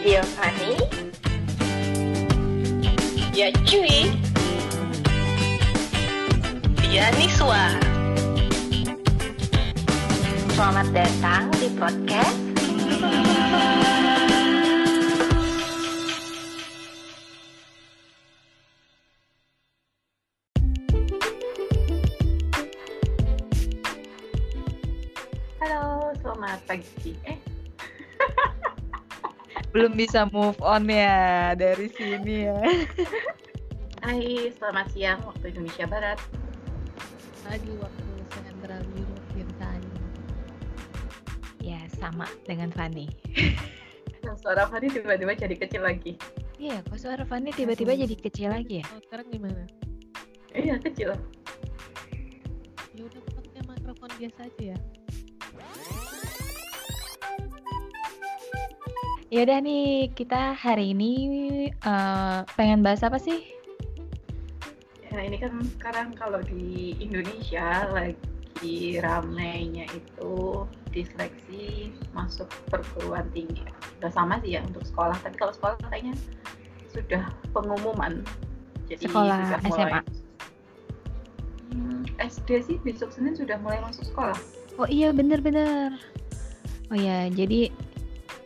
Dia Fani. Ya cuy. Ya Niswa. Selamat datang di podcast Halo, selamat pagi. Eh, belum bisa move on ya dari sini ya. hai, selamat siang waktu Indonesia Barat. Pagi waktu Central European Time. Ya sama dengan Fanny. Nah, suara Fani tiba-tiba jadi kecil lagi. Iya, kok suara Fanny tiba-tiba jadi kecil lagi ya? Oh, sekarang gimana? Iya, kecil. Ya udah pakai mikrofon biasa aja ya. Yaudah nih, kita hari ini eh, pengen bahas apa sih? Ya, ini kan sekarang kalau di Indonesia lagi ramainya itu diseleksi masuk perguruan tinggi. Udah sama sih ya untuk sekolah, tapi kalau sekolah kayaknya sudah pengumuman. Jadi Sekolah sudah mulai- SMA. Hmm, SD sih besok Senin sudah mulai masuk sekolah. Oh iya, bener-bener. Oh ya, jadi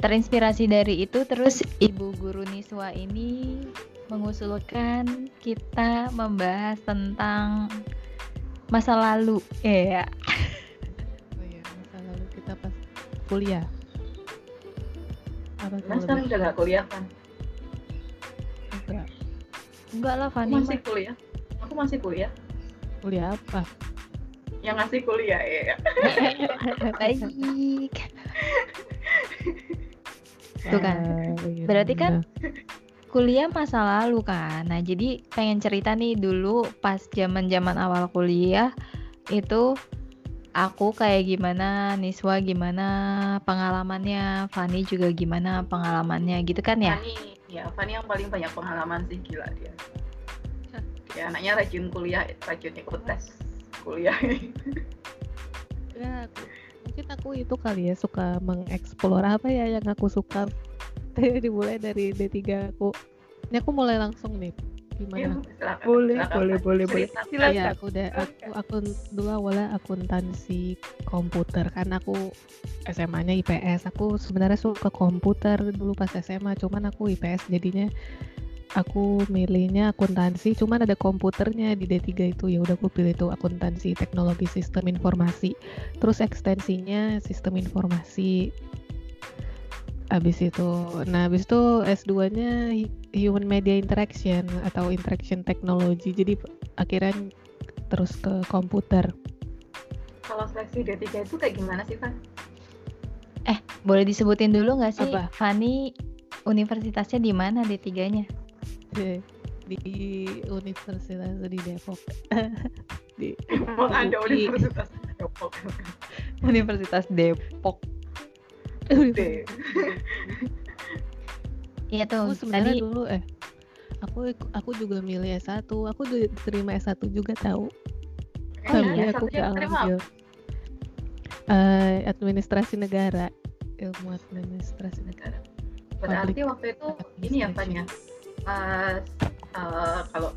terinspirasi dari itu terus Ibu Guru Niswa ini mengusulkan kita membahas tentang masa lalu. Iya. Oh iya, masa lalu kita pas kuliah. Apa Mas kan udah gak kuliah kan? Enggak. Enggak lah Fanny. masih kuliah. Aku masih kuliah. Kuliah apa? Yang ngasih kuliah ya. Baik. Tuh kan. Wah, iya, Berarti kan iya. kuliah masa lalu kan. Nah, jadi pengen cerita nih dulu pas zaman-zaman awal kuliah itu aku kayak gimana, Niswa gimana pengalamannya, Fani juga gimana pengalamannya gitu kan ya? Fani, ya Fani yang paling banyak pengalaman sih gila dia. Ya anaknya rajin kuliah, rajin ikut tes kuliah. Ya, aku- mungkin aku itu kali ya suka mengeksplor apa ya yang aku suka. Dimulai dari D3 aku. Ini aku mulai langsung nih. Gimana? silakan, Boleh, silakan, boleh, boleh, boleh. Silakan. Iya, aku udah aku akun dulu awalnya akuntansi komputer karena aku SMA-nya IPS. Aku sebenarnya suka komputer dulu pas SMA, cuman aku IPS jadinya aku milihnya akuntansi, cuman ada komputernya di D3 itu. Ya udah aku pilih itu akuntansi teknologi sistem informasi. Terus ekstensinya sistem informasi. Habis itu, nah habis itu S2-nya Human Media Interaction atau Interaction Technology. Jadi akhirnya terus ke komputer. Kalau seleksi D3 itu kayak gimana sih, Fan? Boleh disebutin dulu nggak sih, Apa? Fani universitasnya di mana D3-nya? di, di Universitas di Depok. di Emang ada universitas Depok. Universitas Depok. Iya tuh, Aku sebenarnya tadi dulu eh aku aku juga milih S1. Aku diterima S1 juga tahu. Eh, Oh, Tapi iya, aku gak ambil. Eh, administrasi negara. Ilmu administrasi negara. Berarti Public waktu itu ini ya, Fan ya? Pas eh, kalau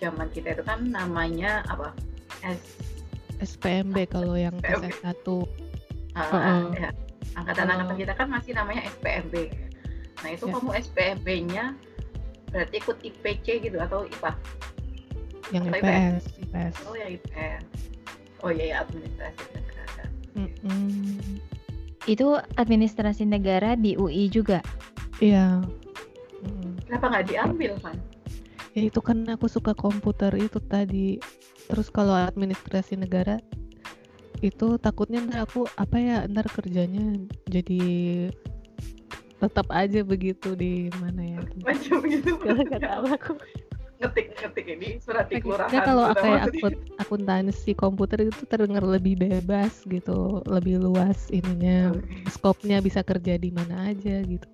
zaman kita itu kan namanya apa? S SPMB kalau yang SPMB. S1. Ah, Heeh. ya. Angkatan-angkatan kita kan masih namanya SPMB. Nah itu Ya. kamu SPMB-nya berarti ikut IPC gitu atau IPA? Yang Atau IPS, IPS. Oh ya IPS. Oh iya ya administrasi negara. Mm-mm. itu administrasi negara di UI juga. Iya. Mm. Kenapa nggak diambil kan? Ya itu kan aku suka komputer itu tadi. Terus kalau administrasi negara itu takutnya ntar aku apa ya ntar kerjanya jadi tetap aja begitu di mana ya Macam gitu. Gak tahu aku Ngetik ngetik ini surat di kelurahan. Nah, kalau kayak akun akuntansi komputer itu terdengar lebih bebas gitu lebih luas ininya skopnya bisa kerja di mana aja gitu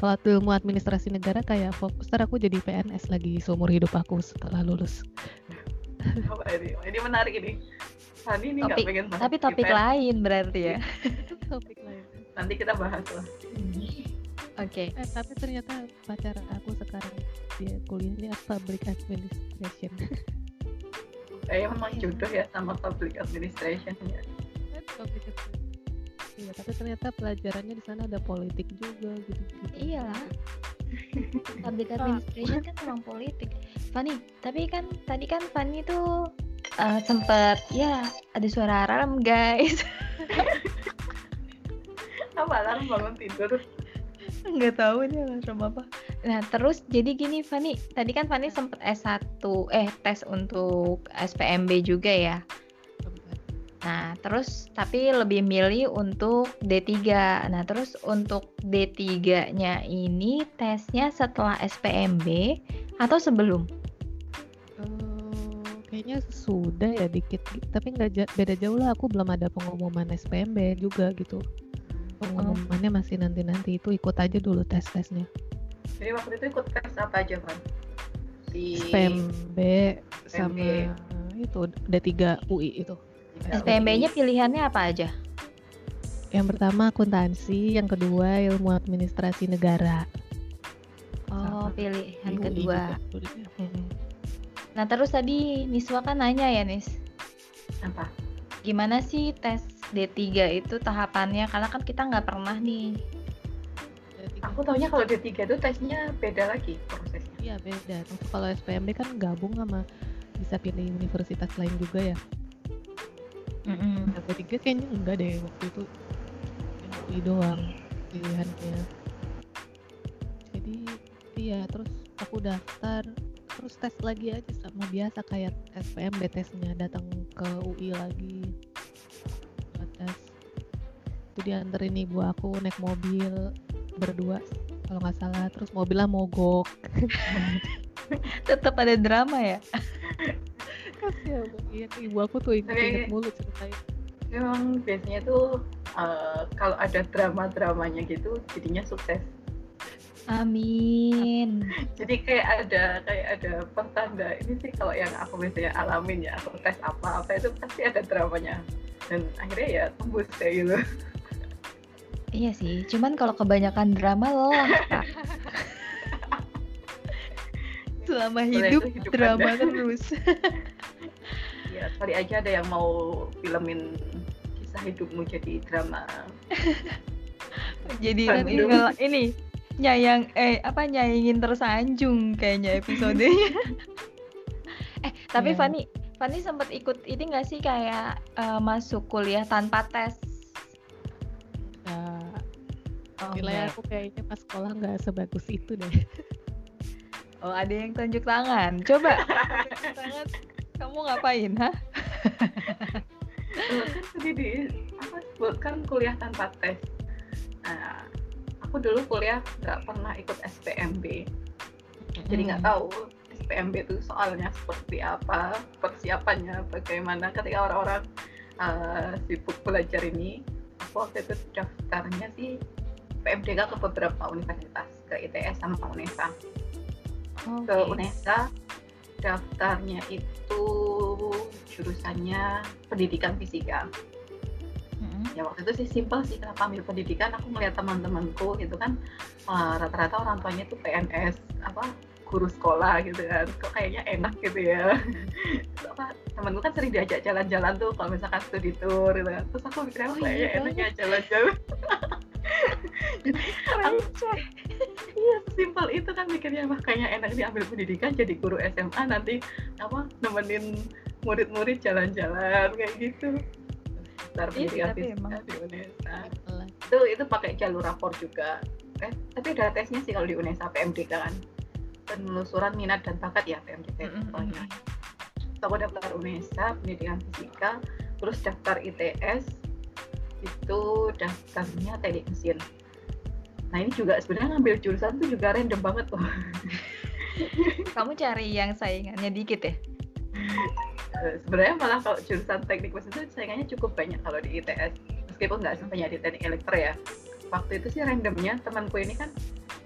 kalau ilmu administrasi negara kayak fokus ntar aku jadi PNS lagi seumur hidup aku setelah lulus Apa ini? Ini menarik ini. Hani ini nggak pengen bahas Tapi topik IPS. lain berarti ya. topik lain Nanti kita bahas lah. Oh Oke. Eh, tapi ternyata pacar aku sekarang dia kuliahnya public administration. Kayaknya memang jodoh ya sama public administration ya. Kan public administration. Iya, tapi ternyata pelajarannya di sana ada politik juga gitu. gitu. Iyalah. Public administration kan memang politik. Fanny, tapi kan tadi kan Fanny tuh eh, sempet ya ada suara alarm guys. Apa alarm bangun tidur? nggak tahu dia alarm apa. Nah terus jadi gini Fanny, tadi kan Fanny sempet S1 eh tes untuk SPMB juga ya. Nah, terus tapi lebih milih untuk D3. Nah, terus untuk D3-nya ini tesnya setelah SPMB atau sebelum? Eh, kayaknya sudah ya dikit, tapi nggak beda jauh lah. Aku belum ada pengumuman SPMB juga gitu. Pengumumannya masih nanti-nanti itu ikut aja dulu tes-tesnya. Jadi waktu itu ikut tes apa aja kan? Di SPMB sama itu D3 UI itu. SPMB-nya pilihannya apa aja? Yang pertama akuntansi, yang kedua ilmu administrasi negara. Oh, Sama pilihan UI kedua. Mm-mm. Nah, terus tadi Niswa kan nanya ya, Nis. apa? Gimana sih tes D3 itu tahapannya? Karena kan kita nggak pernah nih. D3 Aku taunya kalau D3 itu tesnya beda lagi prosesnya. Iya beda. Kalau SPMB kan gabung sama bisa pilih universitas lain juga ya. Mm-mm. Yang ketiga kayaknya enggak deh waktu itu yang UI doang pilihannya. Jadi iya terus aku daftar terus tes lagi aja sama biasa kayak SPMB tesnya datang ke UI lagi tes. Itu dianterin ibu aku naik mobil berdua kalau nggak salah terus mobilnya mogok Tetap ada drama ya? Kasihan iya ibu aku tuh inget, inget mulu ceritanya Memang biasanya tuh eh, kalau ada drama-dramanya gitu jadinya sukses. Amin. Jadi kayak ada kayak ada pertanda ini sih kalau yang aku biasanya alamin ya aku tes apa apa itu pasti ada dramanya dan akhirnya ya tembus kayak gitu. Iya sih, cuman kalau kebanyakan drama lelah, Kak. Selama hidup, hidup drama Anda. terus. Ya kali aja ada yang mau filmin kisah hidupmu jadi drama. Jadi Bandung. nanti ngel- ini nyayang eh apa nyayangin tersanjung kayaknya episodenya. eh, tapi Iya. Fani, Fani sempat ikut ini nggak sih kayak eh, masuk kuliah tanpa tes? nah Oh, nilai nggak. aku kayaknya pas sekolah nggak sebagus itu deh Oh, ada yang tunjuk tangan. Coba tunjuk tangan. Kamu ngapain, hah? Kan tadi di apa kan kuliah tanpa tes. Nah, aku dulu kuliah nggak pernah ikut SPMB, jadi nggak Hmm. tahu SPMB itu soalnya seperti apa, persiapannya bagaimana ketika orang-orang uh, sibuk belajar ini. Aku waktu itu daftarnya sih PMDK ke beberapa universitas, ke ITS sama UNESA. Ke Oke. UNESA daftarnya itu jurusannya pendidikan fisika. Mm-mm. ya waktu itu sih simpel sih kenapa ambil pendidikan? Aku melihat teman-temanku itu kan uh, rata-rata orang tuanya itu PNS apa guru sekolah gitu kan. Kok kayaknya enak gitu ya. Terus apa temanku kan sering diajak jalan-jalan tuh kalau misalkan studi tour gitu kan. Terus aku mikirnya Oh, kayaknya iya enak ya jalan-jalan Receh. iya simpel itu kan mikirnya wah kayaknya enak diambil pendidikan jadi guru SMA nanti apa nemenin murid-murid jalan-jalan kayak gitu. Ntar Iya tapi emang. di UNESA. itu itu pakai jalur rapor juga. Eh, tapi ada tesnya sih kalau di UNESA PMDK kan. Penelusuran minat dan bakat ya PMDK pokoknya. Terus aku daftar UNESA pendidikan fisika terus daftar ITS itu daftarnya teknik mesin. Nah ini juga sebenarnya ngambil jurusan tuh juga random banget loh Kamu cari yang saingannya dikit ya? Eh, sebenarnya malah kalau jurusan teknik mesin itu saingannya cukup banyak kalau di ITS meskipun nggak sampai jadi teknik elektro ya. Waktu itu sih randomnya temanku ini kan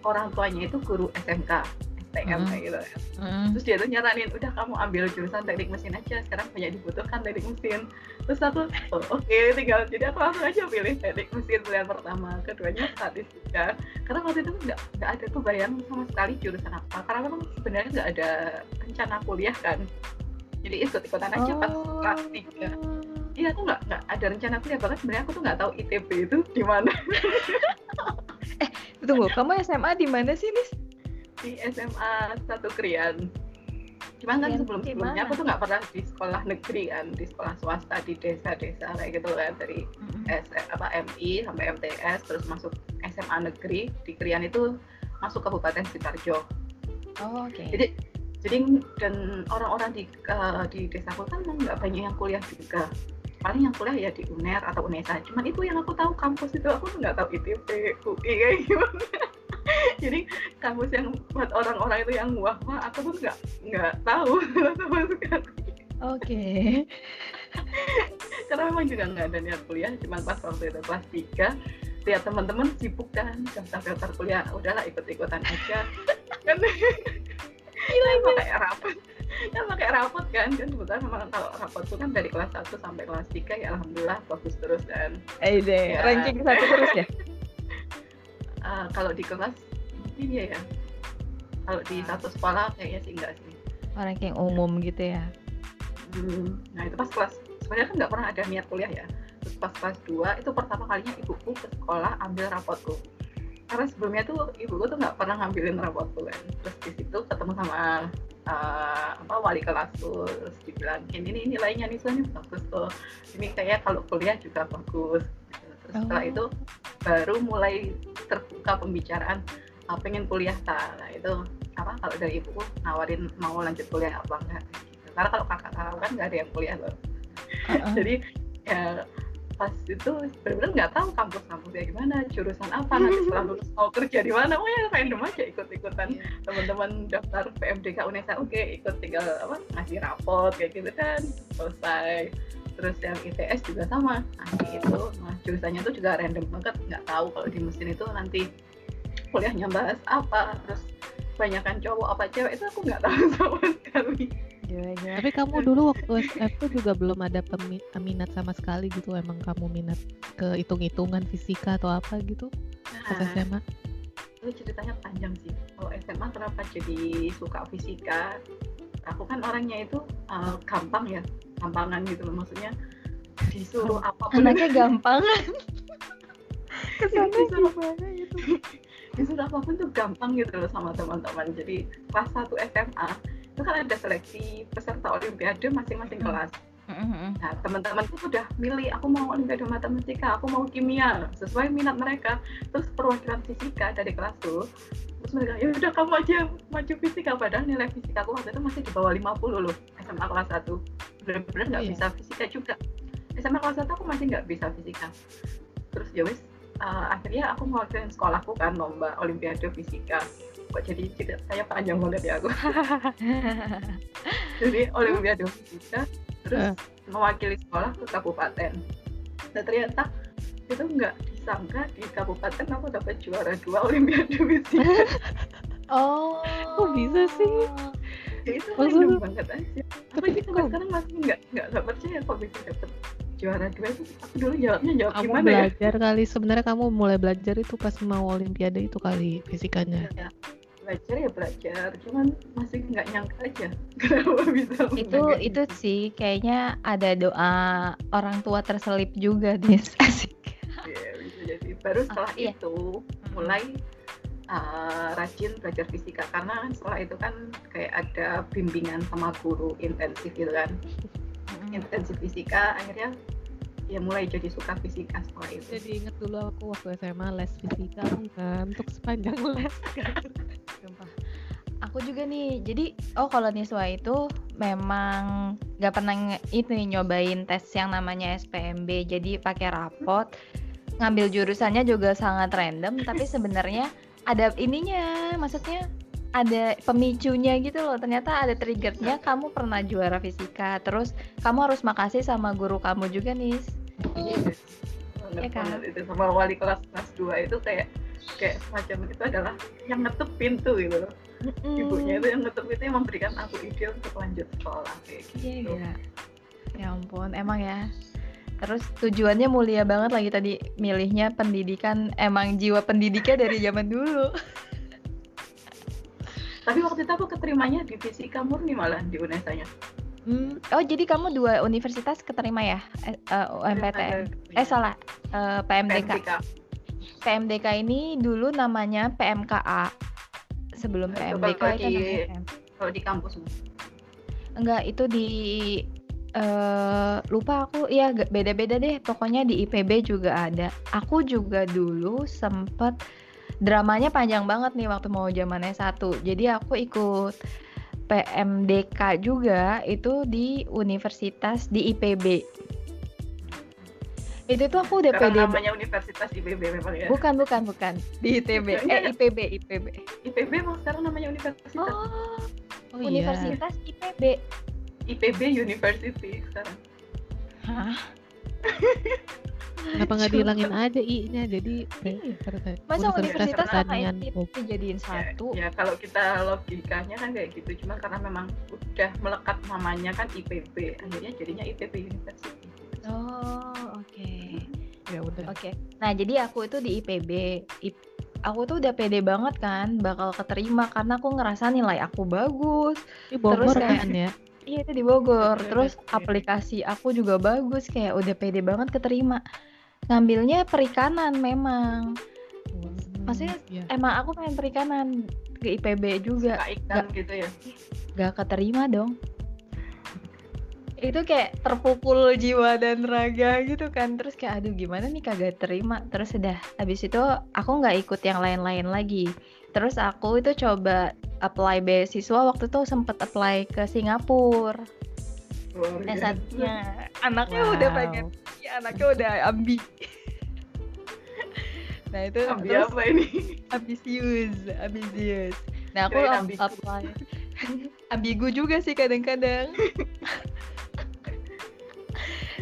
orang tuanya itu guru SMK TM Mm. kayak gitu kan. Mm. terus dia tuh nyaranin udah kamu ambil jurusan teknik mesin aja sekarang banyak dibutuhkan teknik mesin terus aku oh, oke tinggal jadi aku langsung aja pilih teknik mesin pilihan pertama keduanya statistika karena waktu itu nggak nggak ada kebayang sama sekali jurusan apa karena memang sebenarnya nggak ada rencana kuliah kan jadi ikut ikutan aja pas Oh. kelas tiga iya aku nggak nggak ada rencana kuliah bahkan sebenarnya aku tuh nggak tahu ITB itu di mana Tunggu, kamu SMA di mana sih, Nis? Di SMA satu Krian. Cuman kan Krian sebelum di sebelumnya mana? aku tuh nggak pernah di sekolah negeri kan di sekolah swasta di desa-desa kayak gitu kan dari S apa MI sampai MTS terus masuk SMA negeri di Krian itu masuk Kabupaten Sitarjo Oh, oke. jadi jadi dan orang-orang di eh, di desaku kan nggak banyak yang kuliah juga. Paling yang kuliah ya di UNER atau UNESA. Cuman itu yang aku tahu kampus itu aku nggak tahu ITB UI kayak gimana jadi kampus yang buat orang-orang itu yang wah wah aku tuh nggak nggak tahu sama sekali Oke. karena memang juga nggak ada niat kuliah cuma pas waktu itu kelas 3 lihat teman-teman sibuk kan daftar-daftar kuliah udahlah ikut-ikutan aja kan Gila, pakai rapot kan pakai rapot kan kan kebetulan memang kalau rapot itu kan dari kelas 1 sampai kelas 3 ya alhamdulillah bagus terus dan Eh deh, Ya. ranking satu terus ya? Eh, kalau di kelas mungkin ya ya. Kalau di satu sekolah kayaknya sih enggak sih. Oh, ranking umum gitu ya? Hmm, nah itu pas kelas. Sebenarnya kan nggak pernah ada niat kuliah ya. Terus pas kelas 2 itu pertama kalinya ibuku ke sekolah ambil rapotku. Karena sebelumnya tuh ibuku tuh nggak pernah ngambilin rapotku kan. Terus di situ ketemu sama eh, apa wali kelas tuh. Terus dibilang ini ini nilainya nih soalnya bagus tuh. Ini kayak kalau kuliah juga bagus setelah Oh. itu baru mulai terbuka pembicaraan ah, pengen kuliah tak nah itu apa kalau dari ibuku nawarin mau lanjut kuliah apa enggak gitu. karena kalau kakak tahu kan nggak ada yang kuliah loh Heeh. jadi ya pas itu benar-benar nggak tahu kampus-kampusnya gimana jurusan apa nanti setelah lulus mau kerja di mana oh ya random aja ikut-ikutan teman-teman daftar PMDK UNESA oke ikut tinggal apa ngasih rapot kayak gitu kan selesai terus yang ITS juga sama. Ngasih itu nah jurusannya tuh juga random banget. Nggak tahu kalau di mesin itu nanti kuliahnya bahas apa. Terus banyakan cowok apa cewek itu aku nggak tahu sama sekali. Gila, gila. Tapi kamu dulu waktu SF tuh juga belum ada pemi- minat sama sekali gitu. Emang kamu minat ke hitung-hitungan fisika atau apa gitu? Pas Nah, SMA? itu ceritanya panjang sih. Kalau SMA kenapa jadi suka fisika? Aku kan orangnya itu uh, gampang ya gampangan gitu loh maksudnya disuruh apa pun Anaknya gampang. Kesannya Disuruh- gimana gitu? disuruh apa pun tuh gampang gitu loh sama teman-teman jadi kelas 1 SMA itu kan ada seleksi peserta olimpiade masing-masing kelas. Nah, teman-teman tuh udah milih, aku mau olimpiade matematika, aku mau kimia, sesuai minat mereka. Terus perwakilan fisika dari kelas tuh, terus mereka, ya udah kamu aja maju fisika. Padahal nilai fisika aku waktu itu masih di bawah 50 loh, SMA kelas 1. Bener-bener nggak Iya. bisa fisika juga. SMA kelas 1 aku masih nggak bisa fisika. Terus ya wis, eh, akhirnya aku mewakilin sekolahku kan lomba olimpiade fisika. Kok jadi cerita saya panjang banget ya aku. jadi olimpiade fisika terus mewakili sekolah ke kabupaten dan ternyata itu nggak disangka di kabupaten aku dapat juara dua olimpiade fisika Oh. Kok bisa sih? Ya itu Maksudnya- random banget aja Tapi ini sampai sekarang masih nggak nggak nggak percaya kok bisa dapet juara dua itu aku dulu jawabnya jawab Kamu gimana ya belajar kali sebenarnya kamu mulai belajar itu pas mau olimpiade itu kali fisikanya. Ya, belajar ya belajar cuman masih nggak nyangka aja kenapa bisa itu itu gitu. sih kayaknya ada doa orang tua terselip juga Nis. Asik. Iya, bisa jadi baru setelah iya. itu mulai uh, rajin belajar fisika karena kan setelah itu kan kayak ada bimbingan sama guru intensif gitu kan Mm-mm. intensif fisika akhirnya ya mulai jadi suka fisika setelah itu Jadi inget dulu aku waktu SMA les fisika ngantuk sepanjang les. Sumpah. Aku juga nih, jadi oh kalau Niswa itu memang nggak pernah itu nih, nyobain tes yang namanya SPMB, jadi pakai rapot, ngambil jurusannya juga sangat random, tapi sebenarnya ada ininya, maksudnya ada pemicunya gitu loh. Ternyata ada triggernya. Kamu pernah juara fisika, terus kamu harus makasih sama guru kamu juga nih. Iya Banget kan? itu sama wali kelas kelas 2 itu kayak kayak semacam itu adalah yang ngetuk pintu gitu loh ibunya itu yang ngetuk pintu yang memberikan aku ide untuk lanjut sekolah kayak Iya, gitu gila. Ya ampun, emang ya. Terus tujuannya mulia banget lagi tadi milihnya pendidikan emang jiwa pendidiknya dari zaman dulu. tapi waktu itu aku keterimanya di fisika murni malah di UNESA-nya Hmm, Oh jadi kamu dua universitas keterima ya eh, eh, UMPTN? Eh salah, eh, PMDK. PMDK PMDK ini dulu namanya PMKA. Sebelum PMDK itu di- namanya PM. kalau di kampus Enggak, itu di eh lupa aku ya beda-beda deh. Pokoknya di IPB juga ada. Aku juga dulu sempet dramanya panjang banget nih waktu mau zaman S1. Jadi aku ikut PMDK juga itu di universitas di IPB. Itu tuh aku udah pede. namanya Universitas IPB memang ya Bukan, bukan, bukan. Di ITB. Eh, IPB, IPB. IPB emang sekarang namanya universitas Oh, Oh iya. Universitas IPB. IPB University sekarang Hah? Kenapa nggak dihilangin aja i-nya jadi. Universitas Masa universitas sama IPB Bogor. dijadiin Ya, satu? ya kalau kita logikanya kan kayak gitu cuma karena memang udah melekat namanya kan IPB akhirnya jadinya IPB University Oh, oke. Ya udah. Oke. Nah, jadi aku itu di IPB. I- aku tuh udah pede banget kan bakal keterima karena aku ngerasa nilai aku bagus. Ini Bogor Terus kayak- kan ya. Iya, itu di Bogor. Terus aplikasi aku juga bagus kayak udah pede banget keterima. Ngambilnya perikanan memang. Maksudnya ya. Emang aku pengen perikanan ke IPB juga. Suka ikan gitu ya Gak keterima dong. Itu kayak terpukul jiwa dan raga gitu kan. Terus kayak aduh gimana nih kagak terima. Terus udah habis itu aku nggak ikut yang lain-lain lagi. Terus aku itu coba apply beasiswa waktu itu sempet apply ke Singapura. S1-nya. Anaknya udah pengen, ya, anaknya udah ambi. nah itu Ambil terus apa ini ambisius, ambisius. Nah aku Kirain ambigu. apply. Ambigu juga sih kadang-kadang.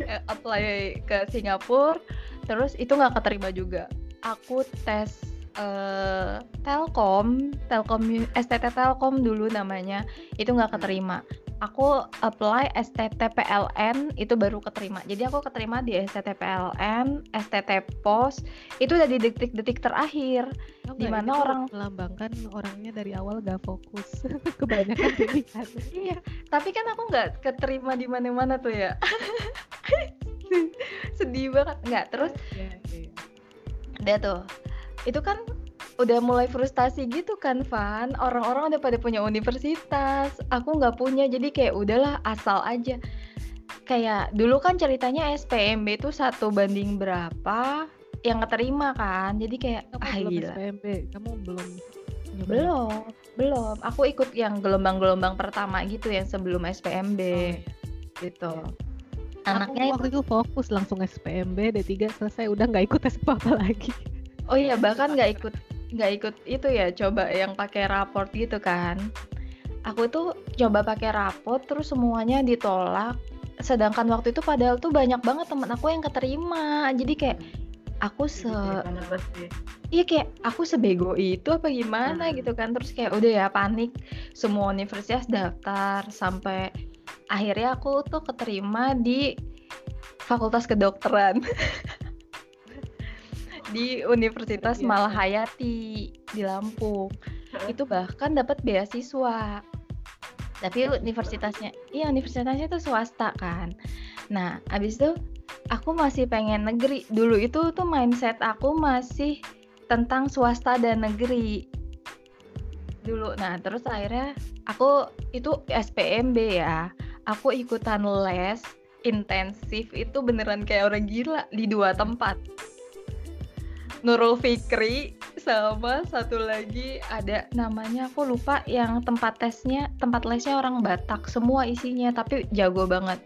Eh, apply ke Singapura, terus itu nggak keterima juga. Aku tes eh, Telkom, Telkom STT Telkom dulu namanya, itu nggak keterima. Aku apply STT-PLN itu baru keterima. Jadi aku keterima di STT-PLN, STT Pos, itu udah di detik-detik terakhir. Tau di nggak, mana ini tuh orang- melambangkan orangnya dari awal gak fokus kebanyakan pilihan Iya, tapi kan aku nggak keterima di mana-mana tuh ya. Sedih banget. Nggak, terus ya, ya. udah tuh. Itu kan udah mulai frustasi gitu kan, Van. Orang-orang udah pada punya universitas, aku nggak punya. Jadi kayak udahlah asal aja. Kayak dulu kan ceritanya SPMB itu satu banding berapa yang keterima kan. Jadi kayak kamu ah belum gila. SPMB kamu belum nyoba? Belum, belum. Aku ikut yang gelombang-gelombang pertama gitu yang sebelum SPMB Oh, iya. gitu. Aku Anaknya waktu itu fokus langsung SPMB D3 selesai udah nggak ikut tes apa apa lagi Oh iya bahkan nggak ikut nggak ikut itu ya coba yang pakai raport gitu kan. Aku tuh coba pakai raport terus semuanya ditolak. Sedangkan waktu itu padahal tuh banyak banget temen aku yang keterima. Jadi kayak aku se iya kayak aku sebego itu apa gimana Hmm. gitu kan. Terus kayak udah ya panik semua universitas daftar sampai akhirnya aku tuh keterima di Fakultas Kedokteran. di Universitas Biasa. Malahayati di Lampung. Itu bahkan dapat beasiswa. Tapi universitasnya, iya universitasnya itu swasta kan. Nah, abis itu aku masih pengen negeri. Dulu itu tuh mindset aku masih tentang swasta dan negeri. Dulu. Nah, terus akhirnya aku itu SPMB ya. Aku ikutan les intensif itu beneran kayak orang gila di dua tempat. Nurul Fikri sama satu lagi ada namanya aku lupa yang tempat tesnya tempat lesnya orang Batak semua isinya tapi jago banget.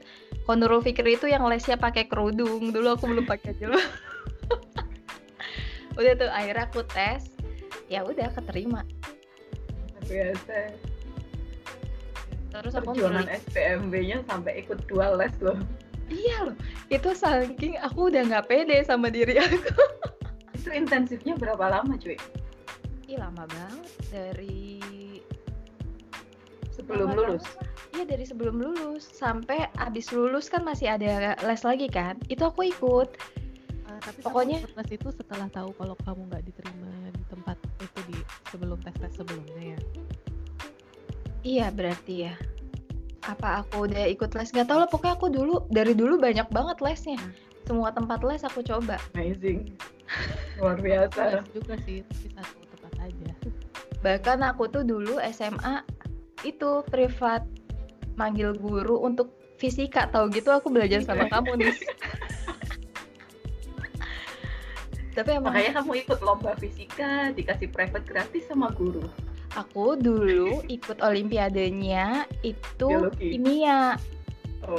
Kalau Nurul Fikri itu yang lesnya pakai kerudung dulu aku belum pakai dulu. udah tuh akhirnya aku tes ya udah keterima biasa terus aku perjuangan SPMB-nya sampai ikut dua les loh iya loh itu saking aku udah nggak pede sama diri aku Itu intensifnya berapa lama cuy? Ih lama banget dari Sebelum lama lulus? Iya dari sebelum lulus sampai abis lulus kan masih ada les lagi kan. Itu aku ikut. Ah, tapi Pokoknya- les itu setelah tahu kalau kamu nggak diterima di tempat itu di sebelum tes tes sebelumnya ya. Iya berarti ya. Apa aku udah ikut les? Gak tau lah pokoknya aku dulu dari dulu banyak banget lesnya. Semua tempat les aku coba. Amazing. Luar biasa. juga sih, tapi satu tempat aja. Bahkan aku tuh dulu SMA itu privat manggil guru untuk fisika tahu gitu aku belajar sama kamu nih. Tapi emang Makanya kamu ikut lomba fisika, dikasih private gratis sama guru. aku dulu ikut olimpiadenya itu Biologi. kimia, Oh,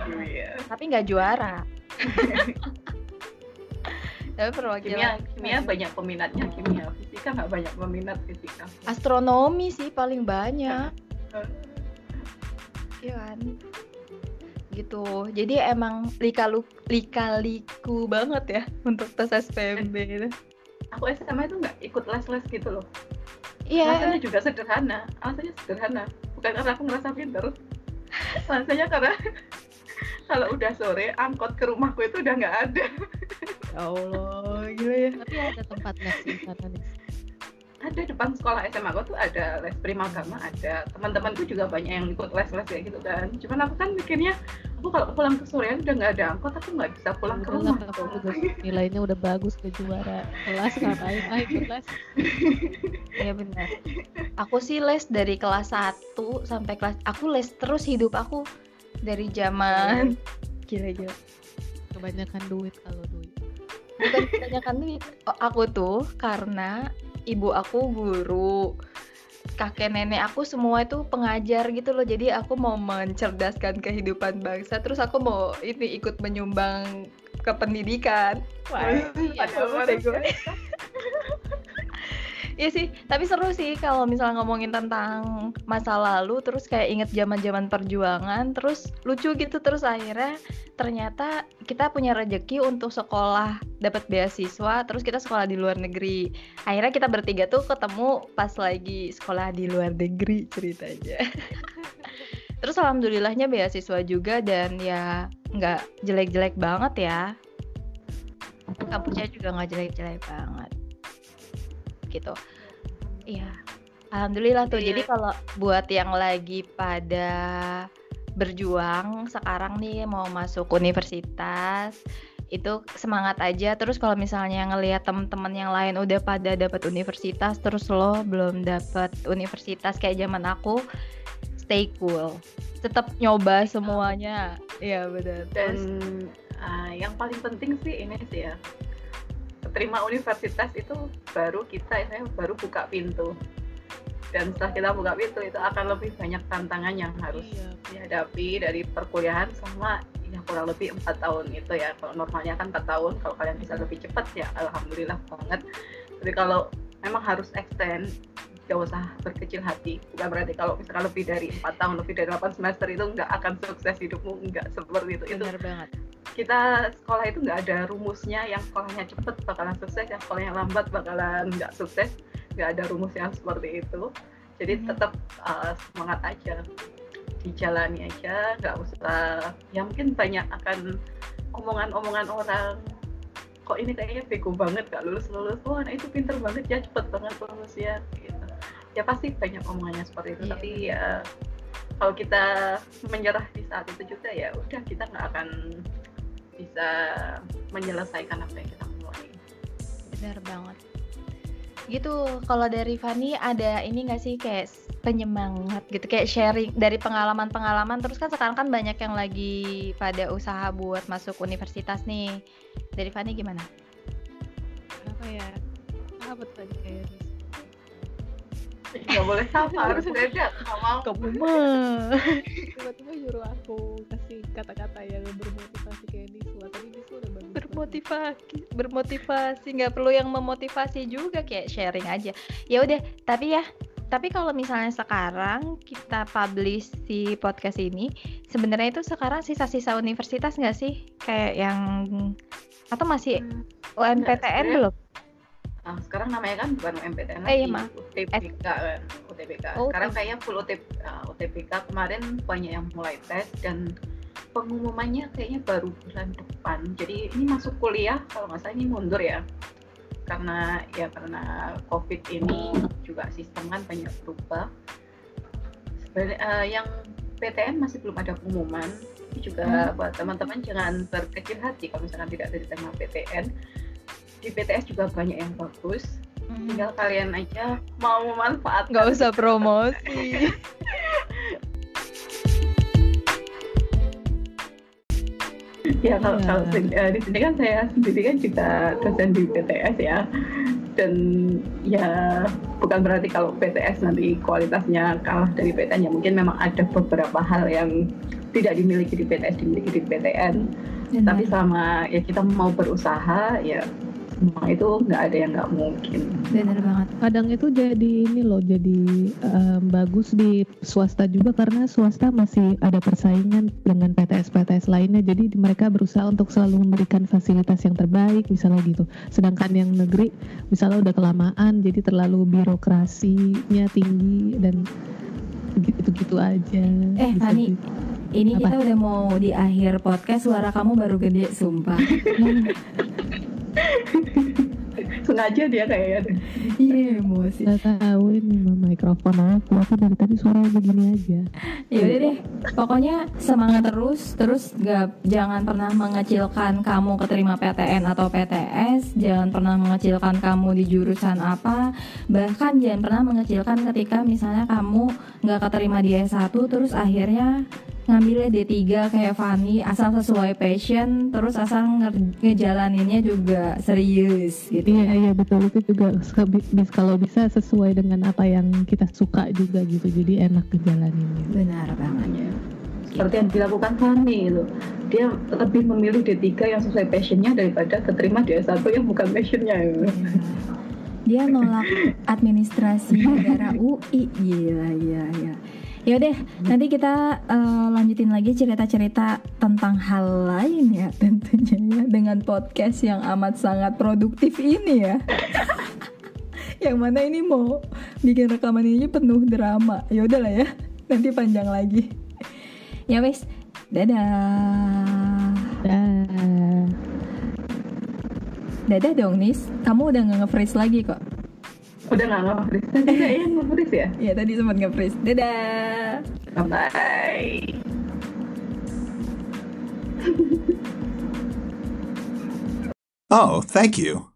kimia. tapi nggak juara. tapi perwakilan Kimia, kimia banyak peminatnya kimia. Fisika nggak banyak peminat fisika. astronomi sih paling banyak. Iya kan? Gitu. Jadi emang lika-lu lika-liku banget ya untuk tes SPMB itu. Aku SMA itu nggak ikut les-les gitu loh. Iya, Alasannya juga sederhana. Alasannya sederhana. Bukan karena aku ngerasa pinter. Alasannya karena kalau udah sore angkot ke rumahku itu udah nggak ada. Ya Allah, gila ya. Tapi ada tempat les di sana nih. Ada depan sekolah SMA aku tuh ada les primagama ada. Teman-temanku juga banyak yang ikut les-les kayak gitu kan. Cuman aku kan mikirnya aku kalau pulang ke sore udah nggak ada angkot aku nggak bisa pulang ke rumah. lah, nilainya udah bagus ke juara kelas ngapain ah ikut les Iya benar. Aku sih les dari kelas 1 sampai kelas aku les terus hidup aku dari zaman gila gila. kebanyakan duit kalau duit Bukan kebanyakan. Oh, aku tuh karena ibu aku guru, kakek nenek aku semua itu pengajar gitu loh. Jadi aku mau mencerdaskan kehidupan bangsa. Terus aku mau ini ikut menyumbang ke pendidikan. Wah, Iya, Iya sih, tapi seru sih kalau misalnya ngomongin tentang masa lalu, terus kayak inget zaman-zaman perjuangan, terus lucu gitu, terus akhirnya ternyata kita punya rejeki untuk sekolah, dapat beasiswa, terus kita sekolah di luar negeri. Akhirnya kita bertiga tuh ketemu pas lagi sekolah di luar negeri ceritanya. terus alhamdulillahnya beasiswa juga dan ya nggak jelek-jelek banget ya. Kampusnya juga nggak jelek-jelek banget gitu. Iya. Alhamdulillah tuh. Jadi Iya. kalau buat yang lagi pada berjuang sekarang nih mau masuk universitas itu semangat aja terus kalau misalnya ngelihat temen-temen yang lain udah pada dapat universitas terus lo belum dapat universitas kayak zaman aku stay cool tetap nyoba semuanya iya benar Dan terus ah, yang paling penting sih ini sih ya. Terima universitas itu baru kita ya, baru buka pintu. Dan setelah kita buka pintu itu akan lebih banyak tantangan yang harus iya. dihadapi dari perkuliahan sama ya kurang lebih empat tahun itu ya. Kalau normalnya kan empat tahun kalau kalian bisa lebih cepat ya alhamdulillah banget. Tapi kalau memang harus extend gak usah berkecil hati. Bukan berarti kalau misalkan lebih dari empat tahun lebih dari 8 semester itu nggak akan sukses hidupmu nggak seperti itu. Itu benar banget kita sekolah itu nggak ada rumusnya yang sekolahnya cepet bakalan sukses yang sekolahnya lambat bakalan nggak sukses. Nggak ada rumus yang seperti itu. Jadi Mhm. tetap uh, semangat aja. Dijalani aja nggak usah. Ya mungkin banyak akan omongan-omongan orang kok ini kayaknya bego banget gak lulus lulus wah anak itu pinter banget ya cepet banget lulus ya gitu. Ya pasti banyak omongannya seperti itu Iya, tapi ya kalau kita menyerah di saat itu juga ya udah kita nggak akan bisa menyelesaikan apa yang kita mulai benar banget. Gitu kalau dari Fani ada ini nggak sih kayak penyemangat gitu kayak sharing dari pengalaman-pengalaman terus kan sekarang kan banyak yang lagi pada usaha buat masuk universitas nih. Dari Fani gimana? apa ya? Apa tadi kayak nggak boleh sama harus beda mau Kamu mah tiba-tiba nyuruh aku kasih kata-kata yang bermotivasi kayak Niswa tadi Niswa udah bagus banget. bermotivasi bermotivasi nggak perlu yang memotivasi juga kayak sharing aja ya udah tapi ya tapi kalau misalnya sekarang kita publish si podcast ini sebenarnya itu sekarang sisa-sisa universitas nggak sih kayak yang atau masih UMPTN sebenarnya- belum? Nah, sekarang namanya kan bukan UMPTN Eh, iya, lagi, maaf. UTBK kan, UTBK. Oh, Sekarang kayaknya full UTB, uh, UTBK kemarin banyak yang mulai tes dan pengumumannya kayaknya baru bulan depan. Jadi ini masuk kuliah kalau nggak salah ini mundur ya. Karena ya karena COVID ini juga sistem kan banyak berubah. Sebenarnya uh, yang PTN masih belum ada pengumuman. Ini juga buat teman-teman jangan berkecil hati kalau misalkan tidak ada di tema PTN. Di PTS juga banyak yang bagus. Tinggal kalian aja mau memanfaatkan. Nggak usah promosi. Ya kalau kalau eh, di sini kan saya sendiri kan juga dosen di PTS ya. Dan ya bukan berarti kalau PTS nanti kualitasnya kalah dari PTN ya mungkin memang ada beberapa hal yang tidak dimiliki di PTS dimiliki di PTN. Tapi selama ya kita mau berusaha ya semua itu nggak ada yang nggak mungkin. Bener banget. kadang itu jadi ini loh jadi em, bagus di swasta juga karena swasta masih ada persaingan dengan PTS-PTS lainnya jadi di- mereka berusaha untuk selalu memberikan fasilitas yang terbaik misalnya gitu sedangkan yang negeri misalnya udah kelamaan jadi terlalu birokrasinya tinggi dan gitu-gitu aja Eh, Fani. di- Ini Apa? kita udah mau di akhir podcast suara kamu baru gede sumpah. Sengaja dia kayaknya. Iya emosi. Gak tahu ini mah mikrofon aku aku dari tadi suaranya begini aja Ya udah deh. Pokoknya semangat terus, terus gak jangan pernah mengecilkan kamu keterima PTN atau PTS, jangan pernah mengecilkan kamu di jurusan apa, bahkan jangan pernah mengecilkan ketika misalnya kamu nggak keterima di S1 terus akhirnya ngambilnya D3 kayak Fanny asal sesuai passion terus asal nge- ngejalaninnya juga serius gitu. Iya iya betul. Itu juga bis- kalau bisa sesuai dengan apa yang kita suka juga gitu. Jadi enak ngejalaninnya. benar banget. Namanya seperti yang dilakukan Fani itu dia lebih memilih D3 yang sesuai passionnya daripada keterima di S1 yang bukan passionnya. Dia nolak administrasi negara UI gila gila gila ya udah nanti kita eh, lanjutin lagi cerita-cerita tentang hal lain ya tentunya ya dengan podcast yang amat sangat produktif ini ya. Yang mana ini mau bikin rekaman ini penuh drama. Ya udahlah ya nanti panjang lagi. Ya wes dadah. Dah. dadah dong Nis. Kamu udah nggak nge-freeze lagi kok udah nggak nge-freeze. Tadi kayaknya nge-freeze ya? Ya tadi sempat nge-freeze. Dadah. Bye Oh, thank you.